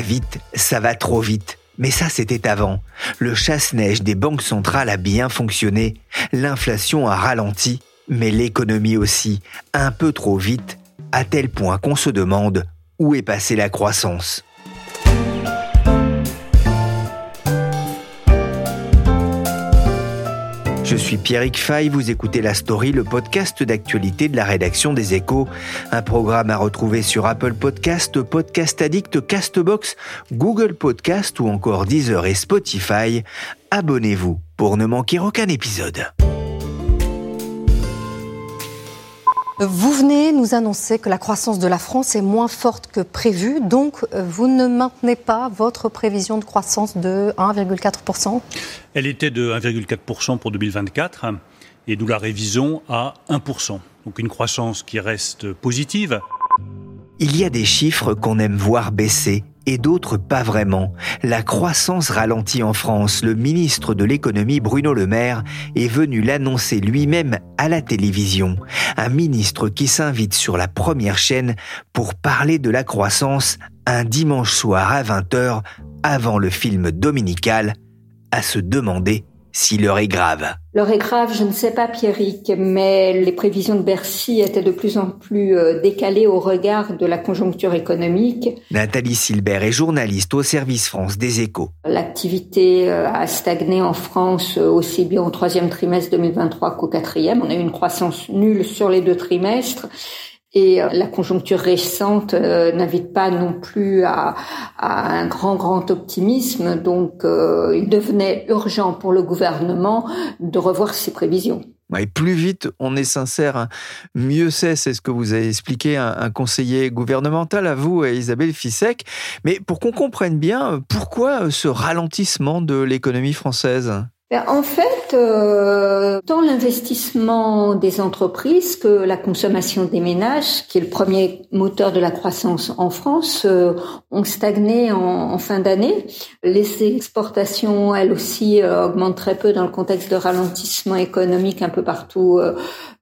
vite, ça va trop vite. Mais ça, c'était avant. Le chasse-neige des banques centrales a bien fonctionné. L'inflation a ralenti, mais l'économie aussi, un peu trop vite, à tel point qu'on se demande où est passée la croissance. Je suis Pierrick Fay, vous écoutez La Story, le podcast d'actualité de la rédaction des Échos. Un programme à retrouver sur Apple Podcast, Podcast Addict, Castbox, Google Podcast ou encore Deezer et Spotify. Abonnez-vous pour ne manquer aucun épisode. Vous venez nous annoncer que la croissance de la France est moins forte que prévu, donc euh, vous ne maintenez pas votre prévision de croissance de 1,4%. Elle était de 1,4% pour 2024 et nous la révisons à 1%. Donc une croissance qui reste positive. Il y a des chiffres qu'on aime voir baisser et d'autres pas vraiment. La croissance ralentit en France. Le ministre de l'économie Bruno Le Maire est venu l'annoncer lui-même à la télévision. Un ministre qui s'invite sur la première chaîne pour parler de la croissance un dimanche soir à 20h avant le film dominical, à se demander si l'heure est grave. L'heure est grave, je ne sais pas Pierrick, mais les prévisions de Bercy étaient de plus en plus euh, décalées au regard de la conjoncture économique. Nathalie Silbert est journaliste au service France des échos. L'activité euh, a stagné en France euh, aussi bien au troisième trimestre 2023 qu'au quatrième. On a eu une croissance nulle sur les deux trimestres. Et la conjoncture récente n'invite pas non plus à, à, un grand, grand optimisme. Donc, euh, il devenait urgent pour le gouvernement de revoir ses prévisions. Et plus vite on est sincère, hein, mieux c'est. C'est ce que vous avez expliqué un, un conseiller gouvernemental à vous, Isabelle Fissek. Mais pour qu'on comprenne bien, pourquoi ce ralentissement de l'économie française? Ben, en fait, tant l'investissement des entreprises que la consommation des ménages, qui est le premier moteur de la croissance en France, euh, ont stagné en, fin d'année. Les exportations, elles aussi, euh, augmentent très peu dans le contexte de ralentissement économique un peu partout euh,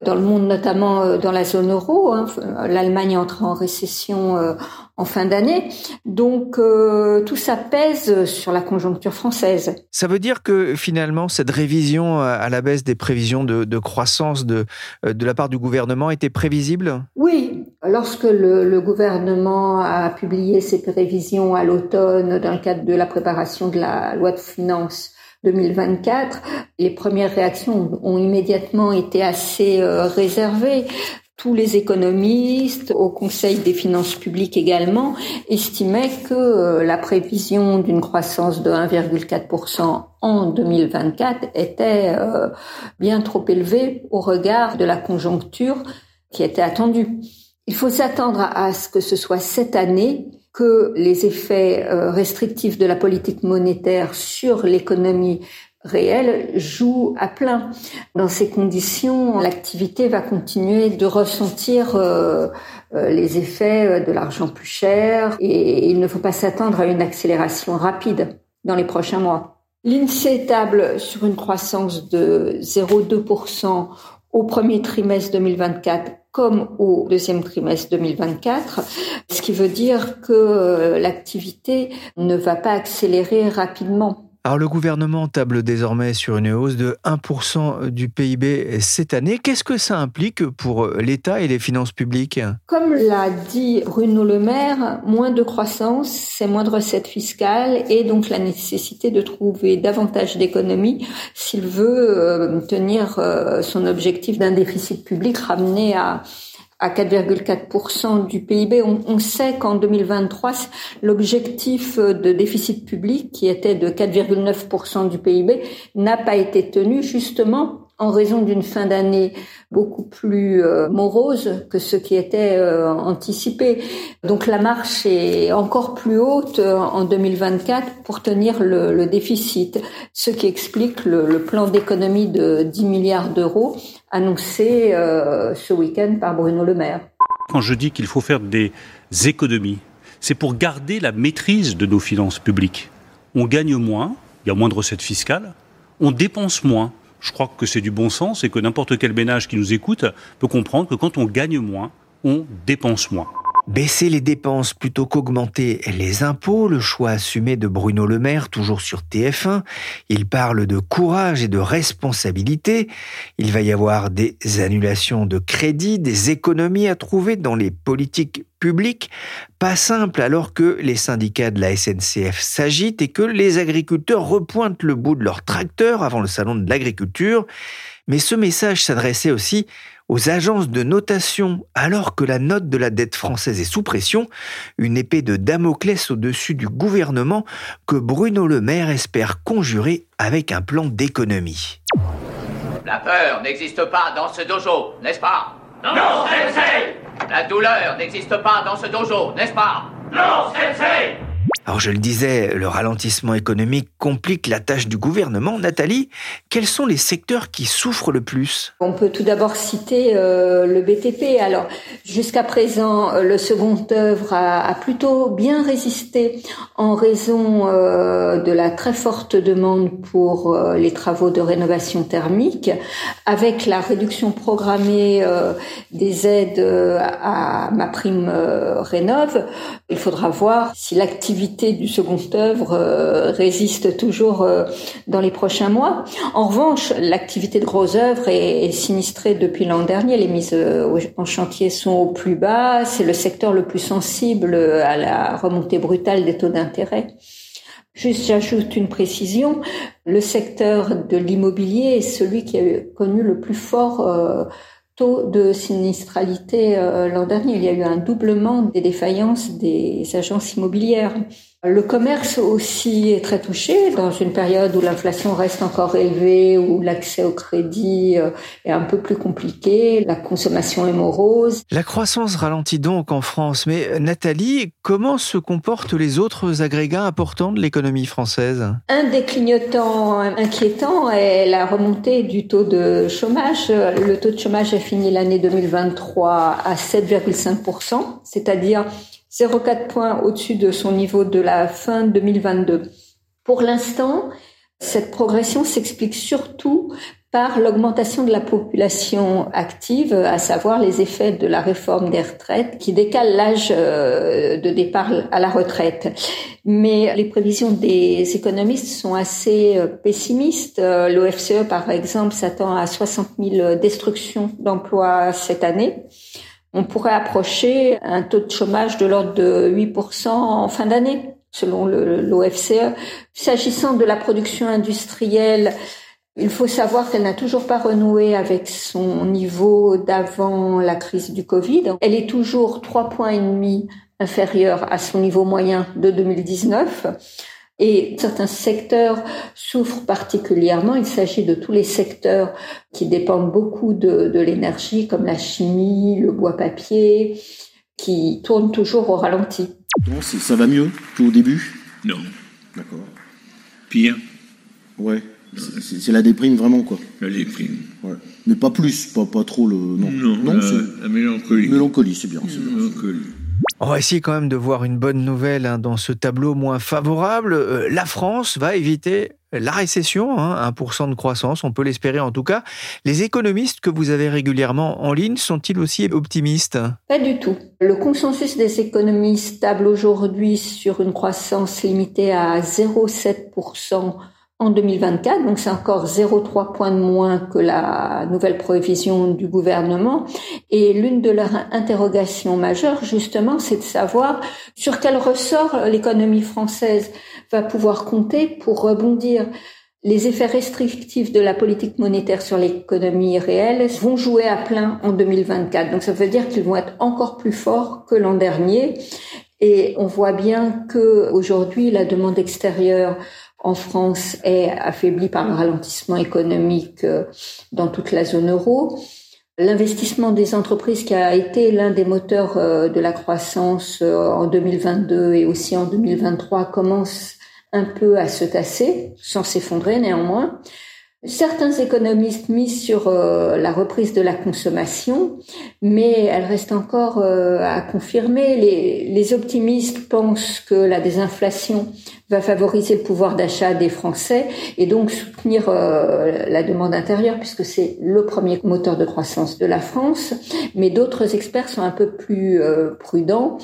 dans le monde, notamment dans la zone euro. Hein. L'Allemagne est entrée en récession en fin d'année. Donc tout ça pèse sur la conjoncture française. Ça veut dire que finalement cette révision à la baisse des prévisions de, croissance de, de la part du gouvernement était prévisible Oui, lorsque le, le, gouvernement a publié ses prévisions à l'automne dans le cadre de la préparation de la loi de finances 2024, les premières réactions ont immédiatement été assez euh, réservées tous les économistes, au Conseil des finances publiques également, estimaient que euh, la prévision d'une croissance de 1,4% en 2024 était euh, bien trop élevée au regard de la conjoncture qui était attendue. Il faut s'attendre à ce que ce soit cette année que les effets euh, restrictifs de la politique monétaire sur l'économie réelle jouent à plein. Dans ces conditions, l'activité va continuer de ressentir euh, euh, les effets de l'argent plus cher et il ne faut pas s'attendre à une accélération rapide dans les prochains mois. L'INSEE table sur une croissance de 0,2% au premier trimestre 2024 comme au deuxième trimestre 2024, ce qui veut dire que l'activité ne va pas accélérer rapidement. Alors le gouvernement table désormais sur une hausse de 1% du PIB cette année. Qu'est-ce que ça implique pour l'État et les finances publiques? Comme l'a dit Bruno Le Maire, moins de croissance, c'est moins de recettes fiscales et donc la nécessité de trouver davantage d'économies s'il veut tenir son objectif d'un déficit public ramené à à 4,4% du PIB. On, sait qu'en 2023, l'objectif de déficit public, qui était de 4,9% du PIB, n'a pas été tenu justement en raison d'une fin d'année beaucoup plus euh, morose que ce qui était euh, anticipé. Donc la marche est encore plus haute euh, en 2024 pour tenir le, déficit, ce qui explique le, le plan d'économie de 10 milliards d'euros annoncé ce week-end par Bruno Le Maire. Quand je dis qu'il faut faire des économies, c'est pour garder la maîtrise de nos finances publiques. On gagne moins, il y a moins de recettes fiscales, on dépense moins je crois que c'est du bon sens et que n'importe quel ménage qui nous écoute peut comprendre que quand on gagne moins, on dépense moins. Baisser les dépenses plutôt qu'augmenter les impôts, le choix assumé de Bruno Le Maire, toujours sur TF1. Il parle de courage et de responsabilité. Il va y avoir des annulations de crédits, des économies à trouver dans les politiques publiques. Pas simple alors que les syndicats de la SNCF s'agitent et que les agriculteurs repointent le bout de leur tracteur avant le salon de l'agriculture. Mais ce message s'adressait aussi aux agences de notation alors que la note de la dette française est sous pression, une épée de Damoclès au-dessus du gouvernement que Bruno Le Maire espère conjurer avec un plan d'économie. La peur n'existe pas dans ce dojo, n'est-ce pas? Non, sensei! La douleur n'existe pas dans ce dojo, n'est-ce pas? Non, sensei alors je le disais, le ralentissement économique complique la tâche du gouvernement. Nathalie, quels sont les secteurs qui souffrent le plus? On peut tout d'abord citer euh, le BTP. Alors jusqu'à présent, euh, le second œuvre a, plutôt bien résisté en raison euh, de la très forte demande pour les travaux de rénovation thermique, avec la réduction programmée des aides à, à ma prime rénove. Il faudra voir si l'activité du second œuvre euh, résiste toujours euh, dans les prochains mois. En revanche, l'activité de gros œuvres est, sinistrée depuis l'an dernier. Les mises euh, en chantier sont au plus bas. C'est le secteur le plus sensible à la remontée brutale des taux d'intérêt. Juste, j'ajoute une précision. Le secteur de l'immobilier est celui qui a connu le plus fort taux de sinistralité euh, l'an dernier. Il y a eu un doublement des défaillances des agences immobilières. Le commerce aussi est très touché dans une période où l'inflation reste encore élevée, où l'accès au crédit euh, est un peu plus compliqué, la consommation est morose. La croissance ralentit donc en France, mais Nathalie, comment se comportent les autres agrégats importants de l'économie française? Un des clignotants inquiétants est la remontée du taux de chômage. Le taux de chômage a fini l'année 2023 à 7,5%, c'est-à-dire 0,4 points au-dessus de son niveau de la fin 2022. Pour l'instant, cette progression s'explique surtout par l'augmentation de la population active, à savoir les effets de la réforme des retraites qui décale l'âge euh, de départ à la retraite. Mais les prévisions des économistes sont assez euh, pessimistes. Euh, L'OFCE, par exemple, s'attend à 60 000 destructions d'emplois cette année on pourrait approcher un taux de chômage de l'ordre de 8% en fin d'année, selon l'OFCE. S'agissant de la production industrielle, il faut savoir qu'elle n'a toujours pas renoué avec son niveau d'avant la crise du Covid. Elle est toujours trois points et demi inférieure à son niveau moyen de 2019. Et certains secteurs souffrent particulièrement. Il s'agit de tous les secteurs qui dépendent beaucoup de, de l'énergie, comme la chimie, le bois-papier, qui tournent toujours au ralenti. Donc ça va mieux qu'au début? Non. D'accord. Pire Ouais. C'est la déprime vraiment, quoi. La déprime. Ouais. Mais pas plus, pas, pas trop le... Non, non, non la, la mélancolie. Mélancolie, c'est bien. bien mélancolie. On va essayer quand même de voir une bonne nouvelle hein, dans ce tableau moins favorable. Euh, la France va éviter la récession, hein, 1% de croissance, on peut l'espérer en tout cas. Les économistes que vous avez régulièrement en ligne sont-ils aussi optimistes? Pas du tout. Le consensus des économistes table aujourd'hui sur une croissance limitée à 0,7% en 2024, donc c'est encore 0,3 points de moins que la nouvelle prévision du gouvernement. Et l'une de leurs interrogations majeures, justement, c'est de savoir sur quel ressort l'économie française va pouvoir compter pour rebondir. les effets restrictifs de la politique monétaire sur l'économie réelle vont jouer à plein en 2024. Donc ça veut dire qu'ils vont être encore plus forts que l'an dernier. Et on voit bien que aujourd'hui la demande extérieure en France est affaiblie par le ralentissement économique euh, dans toute la zone euro. L'investissement des entreprises qui a été l'un des moteurs euh, de la croissance euh, en 2022 et aussi en 2023 commence un peu à se tasser, sans s'effondrer néanmoins. Certains économistes misent sur euh, la reprise de la consommation, mais elle reste encore euh, à confirmer. Les, optimistes pensent que la désinflation va favoriser le pouvoir d'achat des Français et donc soutenir euh, la demande intérieure, puisque c'est le premier moteur de croissance de la France. Mais d'autres experts sont un peu plus prudents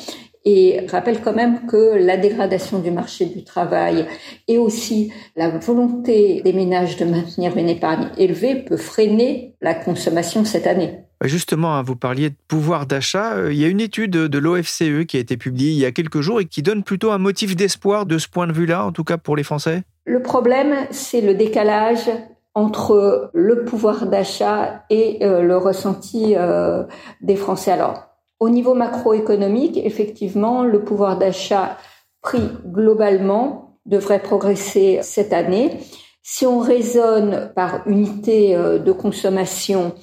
et rappelle quand même que la dégradation du marché du travail et aussi la volonté des ménages de maintenir une épargne élevée peut freiner la consommation cette année. Justement, hein, vous parliez de pouvoir d'achat. Euh, il y a une étude de l'OFCE qui a été publiée il y a quelques jours et qui donne plutôt un motif d'espoir de ce point de vue-là, en tout cas pour les Français. Le problème, c'est le décalage entre le pouvoir d'achat et euh, le ressenti euh, des Français. Alors, au niveau macroéconomique, effectivement, le pouvoir d'achat pris globalement devrait progresser cette année. Si on raisonne par unité euh, de consommation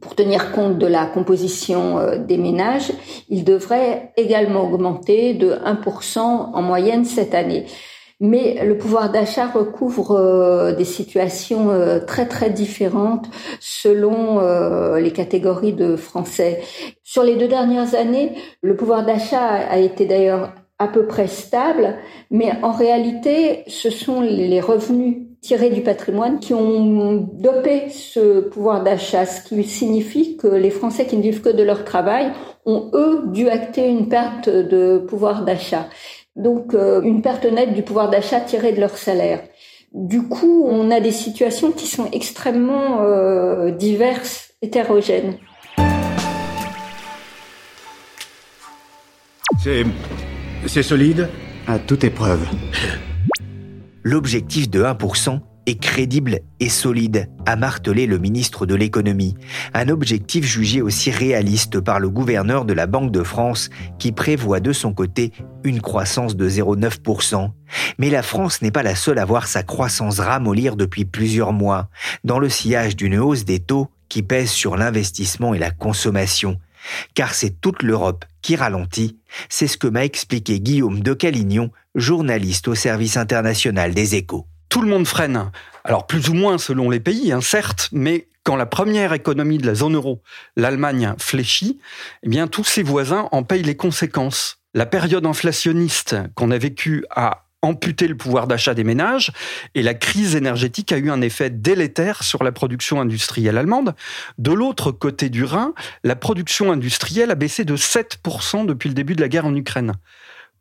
pour tenir compte de la composition euh, des ménages, il devrait également augmenter de 1% en moyenne cette année. Mais le pouvoir d'achat recouvre euh, des situations euh, très très différentes selon euh, les catégories de Français. Sur les deux dernières années, le pouvoir d'achat a été d'ailleurs à peu près stable, mais en réalité, ce sont les revenus tirés du patrimoine qui ont dopé ce pouvoir d'achat, ce qui signifie que les Français qui ne vivent que de leur travail ont, eux, dû acter une perte de pouvoir d'achat donc euh, une perte nette du pouvoir d'achat tiré de leur salaire. Du coup, on a des situations qui sont extrêmement euh, diverses, hétérogènes. C'est. C'est solide? À toute épreuve. L'objectif de 1%, est crédible et solide, a martelé le ministre de l'économie, un objectif jugé aussi réaliste par le gouverneur de la Banque de France qui prévoit de son côté une croissance de 0,9%. Mais la France n'est pas la seule à voir sa croissance ramollir depuis plusieurs mois, dans le sillage d'une hausse des taux qui pèse sur l'investissement et la consommation. Car c'est toute l'Europe qui ralentit, c'est ce que m'a expliqué Guillaume de Calignon, journaliste au service international des échos tout le monde freine. Alors plus ou moins selon les pays, hein, certes, mais quand la première économie de la zone euro, l'Allemagne, fléchit, eh bien tous ses voisins en payent les conséquences. La période inflationniste qu'on a vécue a amputé le pouvoir d'achat des ménages et la crise énergétique a eu un effet délétère sur la production industrielle allemande. De l'autre côté du Rhin, la production industrielle a baissé de 7% depuis le début de la guerre en Ukraine.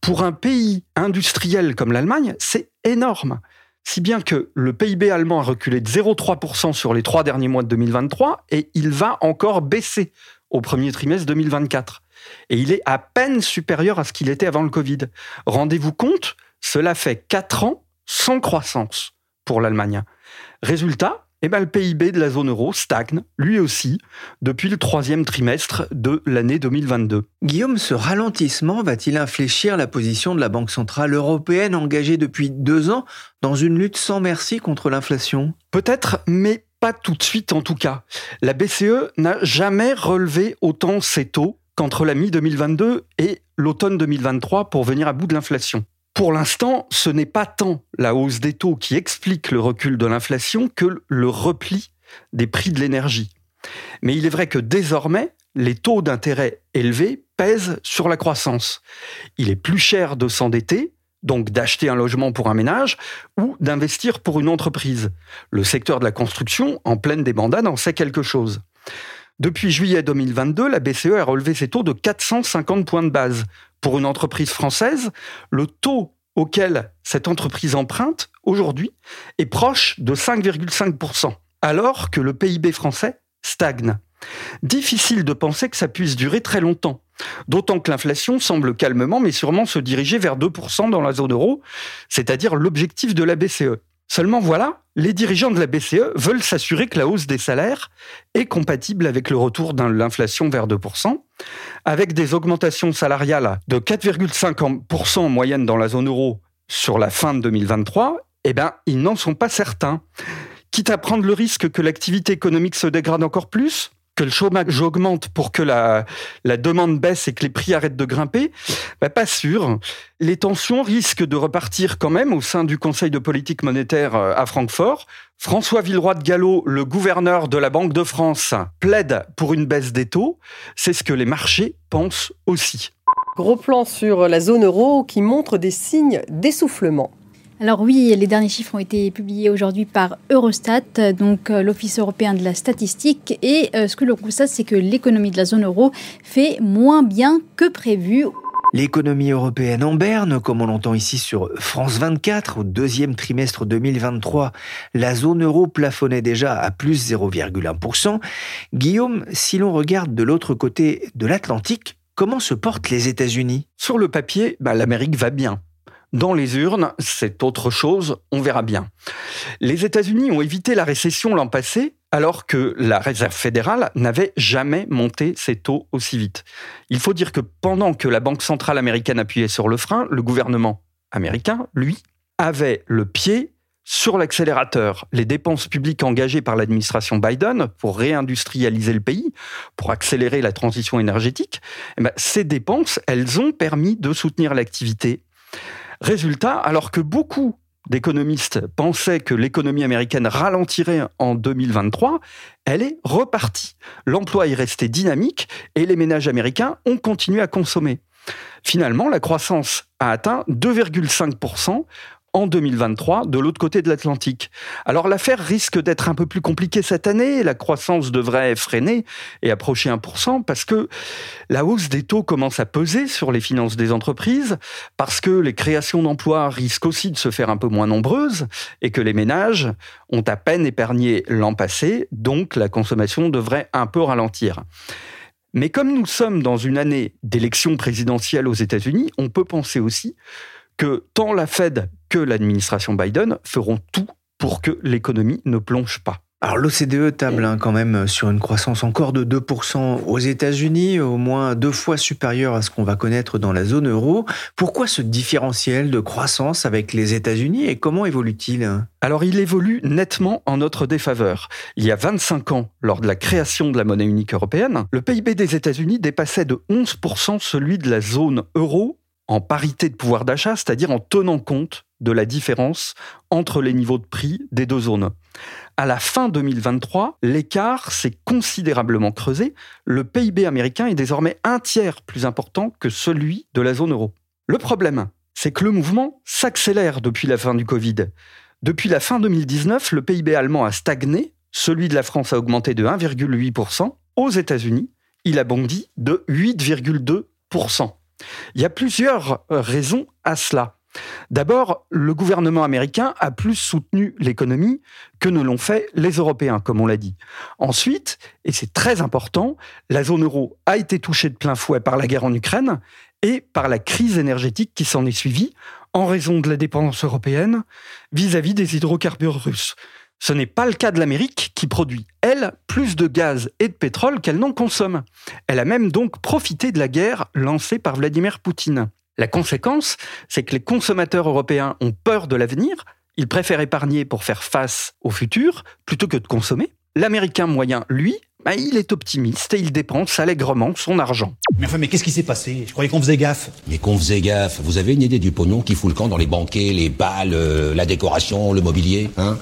Pour un pays industriel comme l'Allemagne, c'est énorme si bien que le PIB allemand a reculé de 0,3% sur les trois derniers mois de 2023 et il va encore baisser au premier trimestre 2024. Et il est à peine supérieur à ce qu'il était avant le Covid. Rendez-vous compte, cela fait 4 ans sans croissance pour l'Allemagne. Résultat, eh ben, le PIB de la zone euro stagne, lui aussi, depuis le troisième trimestre de l'année 2022. Guillaume, ce ralentissement va-t-il infléchir la position de la Banque Centrale Européenne engagée depuis deux ans dans une lutte sans merci contre l'inflation? Peut-être, mais pas tout de suite en tout cas. La BCE n'a jamais relevé autant ses taux qu'entre la mi-2022 et l'automne 2023 pour venir à bout de l'inflation. Pour l'instant, ce n'est pas tant la hausse des taux qui explique le recul de l'inflation que le repli des prix de l'énergie. Mais il est vrai que désormais, les taux d'intérêt élevés pèsent sur la croissance. Il est plus cher de s'endetter, donc d'acheter un logement pour un ménage, ou d'investir pour une entreprise. Le secteur de la construction, en pleine débandade, en sait quelque chose. Depuis juillet 2022, la BCE a relevé ses taux de 450 points de base, pour une entreprise française, le taux auquel cette entreprise emprunte aujourd'hui est proche de 5,5%, alors que le PIB français stagne. Difficile de penser que ça puisse durer très longtemps, d'autant que l'inflation semble calmement mais sûrement se diriger vers 2% dans la zone euro, c'est-à-dire l'objectif de la BCE. Seulement voilà, les dirigeants de la BCE veulent s'assurer que la hausse des salaires est compatible avec le retour de l'inflation vers 2%, avec des augmentations salariales de 4,5% en moyenne dans la zone euro sur la fin de 2023. Eh bien, ils n'en sont pas certains. Quitte à prendre le risque que l'activité économique se dégrade encore plus, que le chômage augmente pour que la, demande baisse et que les prix arrêtent de grimper bah, Pas sûr. Les tensions risquent de repartir quand même au sein du Conseil de politique monétaire euh, à Francfort. François Villeroy de Gallo, le gouverneur de la Banque de France, plaide pour une baisse des taux. C'est ce que les marchés pensent aussi. Gros plan sur la zone euro qui montre des signes d'essoufflement. Alors oui, les derniers chiffres ont été publiés aujourd'hui par Eurostat, donc euh, l'Office européen de la statistique. Et euh, ce que l'on constate, c'est que l'économie de la zone euro fait moins bien que prévu. L'économie européenne en berne, comme on l'entend ici sur France 24, au deuxième trimestre 2023, la zone euro plafonnait déjà à plus 0,1%. Guillaume, si l'on regarde de l'autre côté de l'Atlantique, comment se portent les États-Unis? Sur le papier, bah, l'Amérique va bien. Dans les urnes, c'est autre chose, on verra bien. Les États-Unis ont évité la récession l'an passé, alors que la Réserve fédérale n'avait jamais monté ses taux aussi vite. Il faut dire que pendant que la Banque centrale américaine appuyait sur le frein, le gouvernement américain, lui, avait le pied sur l'accélérateur. Les dépenses publiques engagées par l'administration Biden pour réindustrialiser le pays, pour accélérer la transition énergétique, eh ben, ces dépenses, elles ont permis de soutenir l'activité Résultat, alors que beaucoup d'économistes pensaient que l'économie américaine ralentirait en 2023, elle est repartie. L'emploi est resté dynamique et les ménages américains ont continué à consommer. Finalement, la croissance a atteint 2,5% en 2023 de l'autre côté de l'Atlantique. Alors l'affaire risque d'être un peu plus compliquée cette année, la croissance devrait freiner et approcher 1% parce que la hausse des taux commence à peser sur les finances des entreprises, parce que les créations d'emplois risquent aussi de se faire un peu moins nombreuses et que les ménages ont à peine épargné l'an passé, donc la consommation devrait un peu ralentir. Mais comme nous sommes dans une année d'élection présidentielle aux États-Unis, on peut penser aussi que tant la Fed que l'administration Biden feront tout pour que l'économie ne plonge pas. Alors l'OCDE table hein, quand même sur une croissance encore de 2% aux États-Unis, au moins deux fois supérieure à ce qu'on va connaître dans la zone euro. Pourquoi ce différentiel de croissance avec les États-Unis et comment évolue-t-il? Alors il évolue nettement en notre défaveur. Il y a 25 ans, lors de la création de la monnaie unique européenne, le PIB des États-Unis dépassait de 11% celui de la zone euro en parité de pouvoir d'achat, c'est-à-dire en tenant compte de la différence entre les niveaux de prix des deux zones. À la fin 2023, l'écart s'est considérablement creusé. Le PIB américain est désormais un tiers plus important que celui de la zone euro. Le problème, c'est que le mouvement s'accélère depuis la fin du Covid. Depuis la fin 2019, le PIB allemand a stagné, celui de la France a augmenté de 1,8%. Aux États-Unis, il a bondi de 8,2%. Il y a plusieurs euh, raisons à cela. D'abord, le gouvernement américain a plus soutenu l'économie que ne l'ont fait les Européens, comme on l'a dit. Ensuite, et c'est très important, la zone euro a été touchée de plein fouet par la guerre en Ukraine et par la crise énergétique qui s'en est suivie en raison de la dépendance européenne vis-à-vis -vis des hydrocarbures russes. Ce n'est pas le cas de l'Amérique qui produit, elle, plus de gaz et de pétrole qu'elle n'en consomme. Elle a même donc profité de la guerre lancée par Vladimir Poutine. La conséquence, c'est que les consommateurs européens ont peur de l'avenir, ils préfèrent épargner pour faire face au futur plutôt que de consommer. L'Américain moyen, lui, bah, il est optimiste et il dépense allègrement son argent. Mais enfin, mais qu'est-ce qui s'est passé? Je croyais qu'on faisait gaffe. Mais qu'on faisait gaffe. Vous avez une idée du pognon qui fout le camp dans les banquets, les balles, euh, la décoration, le mobilier, hein?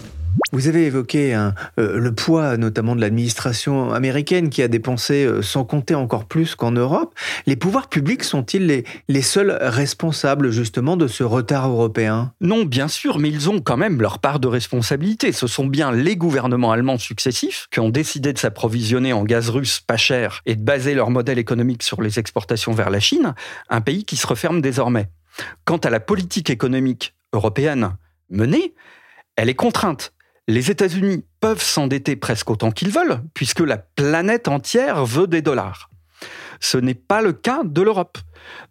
Vous avez évoqué hein, euh, le poids notamment de l'administration américaine qui a dépensé euh, sans compter encore plus qu'en Europe. Les pouvoirs publics sont-ils les, les seuls responsables justement de ce retard européen? Non, bien sûr, mais ils ont quand même leur part de responsabilité. Ce sont bien les gouvernements allemands successifs qui ont décidé de s'approvisionner en gaz russe pas cher et de baser leur modèle économique sur les exportations vers la Chine, un pays qui se referme désormais. Quant à la politique économique européenne menée, elle est contrainte les États-Unis peuvent s'endetter presque autant qu'ils veulent, puisque la planète entière veut des dollars. Ce n'est pas le cas de l'Europe.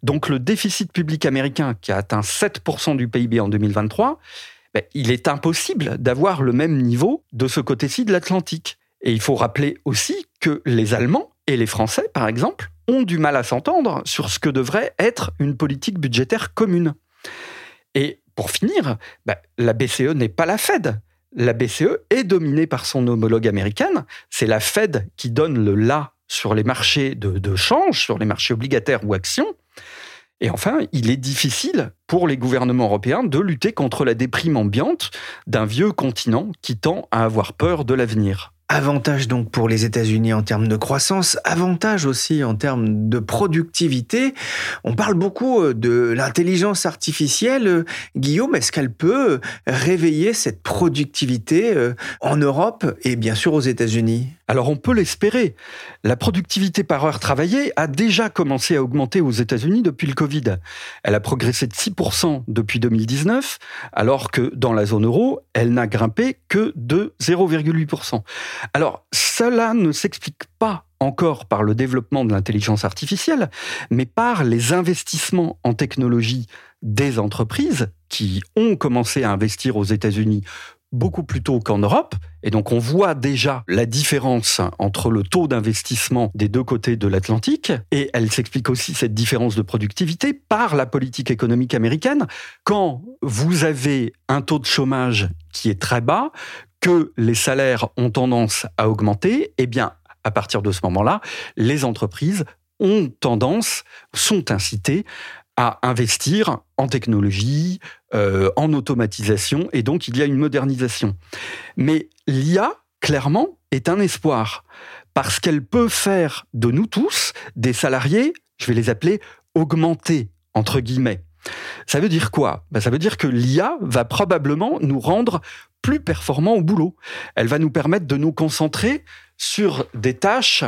Donc le déficit public américain, qui a atteint 7% du PIB en 2023, ben, il est impossible d'avoir le même niveau de ce côté-ci de l'Atlantique. Et il faut rappeler aussi que les Allemands et les Français, par exemple, ont du mal à s'entendre sur ce que devrait être une politique budgétaire commune. Et pour finir, ben, la BCE n'est pas la Fed. La BCE est dominée par son homologue américaine. C'est la Fed qui donne le là sur les marchés de, de change, sur les marchés obligataires ou actions. Et enfin, il est difficile pour les gouvernements européens de lutter contre la déprime ambiante d'un vieux continent qui tend à avoir peur de l'avenir. Avantage donc pour les États-Unis en termes de croissance, avantage aussi en termes de productivité. On parle beaucoup euh, de l'intelligence artificielle. Euh, Guillaume, est-ce qu'elle peut réveiller cette productivité euh, en Europe et bien sûr aux États-Unis? Alors on peut l'espérer. La productivité par heure travaillée a déjà commencé à augmenter aux États-Unis depuis le Covid. Elle a progressé de 6% depuis 2019, alors que dans la zone euro, elle n'a grimpé que de 0,8%. Alors cela ne s'explique pas encore par le développement de l'intelligence artificielle, mais par les investissements en technologie des entreprises qui ont commencé à investir aux États-Unis beaucoup plus tôt qu'en Europe. Et donc on voit déjà la différence entre le taux d'investissement des deux côtés de l'Atlantique. Et elle s'explique aussi cette différence de productivité par la politique économique américaine. Quand vous avez un taux de chômage qui est très bas, que les salaires ont tendance à augmenter, eh bien, à partir de ce moment-là, les entreprises ont tendance, sont incitées à investir en technologie, euh, en automatisation, et donc il y a une modernisation. Mais l'IA, clairement, est un espoir, parce qu'elle peut faire de nous tous des salariés, je vais les appeler augmentés, entre guillemets. Ça veut dire quoi? Ben, Ça veut dire que l'IA va probablement nous rendre plus performants au boulot. Elle va nous permettre de nous concentrer sur des tâches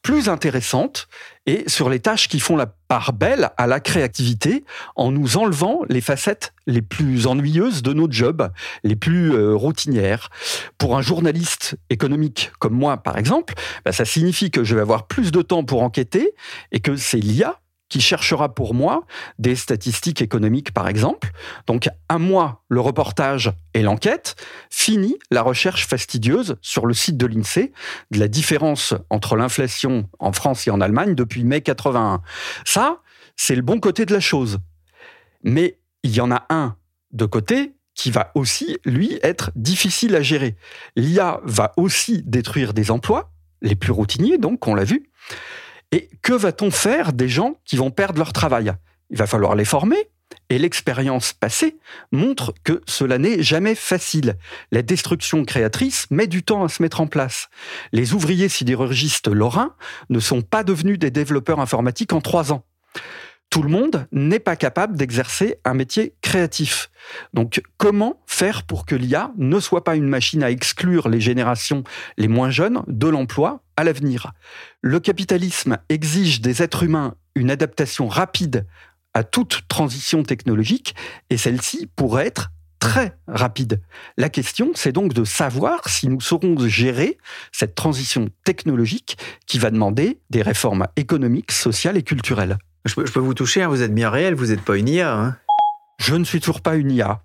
plus intéressantes et sur les tâches qui font la part belle à la créativité en nous enlevant les facettes les plus ennuyeuses de nos jobs, les plus euh, routinières. Pour un journaliste économique comme moi, par exemple, bah, ça signifie que je vais avoir plus de temps pour enquêter et que c'est l'IA qui cherchera pour moi des statistiques économiques, par exemple. Donc, à moi, le reportage et l'enquête. Fini la recherche fastidieuse sur le site de l'INSEE de la différence entre l'inflation en France et en Allemagne depuis mai 81. Ça, c'est le bon côté de la chose. Mais il y en a un de côté qui va aussi, lui, être difficile à gérer. L'IA va aussi détruire des emplois, les plus routiniers, donc, on l'a vu. Et que va-t-on faire des gens qui vont perdre leur travail? Il va falloir les former. Et l'expérience passée montre que cela n'est jamais facile. La destruction créatrice met du temps à se mettre en place. Les ouvriers sidérurgistes lorrains ne sont pas devenus des développeurs informatiques en trois ans tout le monde n'est pas capable d'exercer un métier créatif. Donc comment faire pour que l'IA ne soit pas une machine à exclure les générations les moins jeunes de l'emploi à l'avenir Le capitalisme exige des êtres humains une adaptation rapide à toute transition technologique et celle-ci pourrait être très rapide. La question, c'est donc de savoir si nous saurons gérer cette transition technologique qui va demander des réformes économiques, sociales et culturelles. Je peux, vous toucher, hein, vous êtes bien réel, vous n'êtes pas une IA. Hein. je ne suis toujours pas une IA.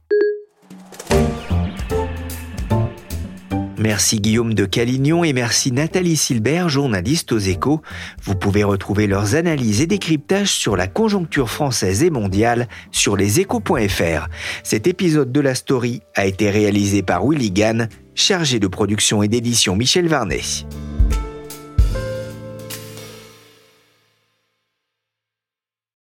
Merci Guillaume de Calignon et merci Nathalie Silbert, journaliste aux échos. Vous pouvez retrouver leurs analyses et décryptages sur la conjoncture française et mondiale sur leséchos.fr. Cet épisode de la story a été réalisé par Willy Gann, chargé de production et d'édition Michel Varnet.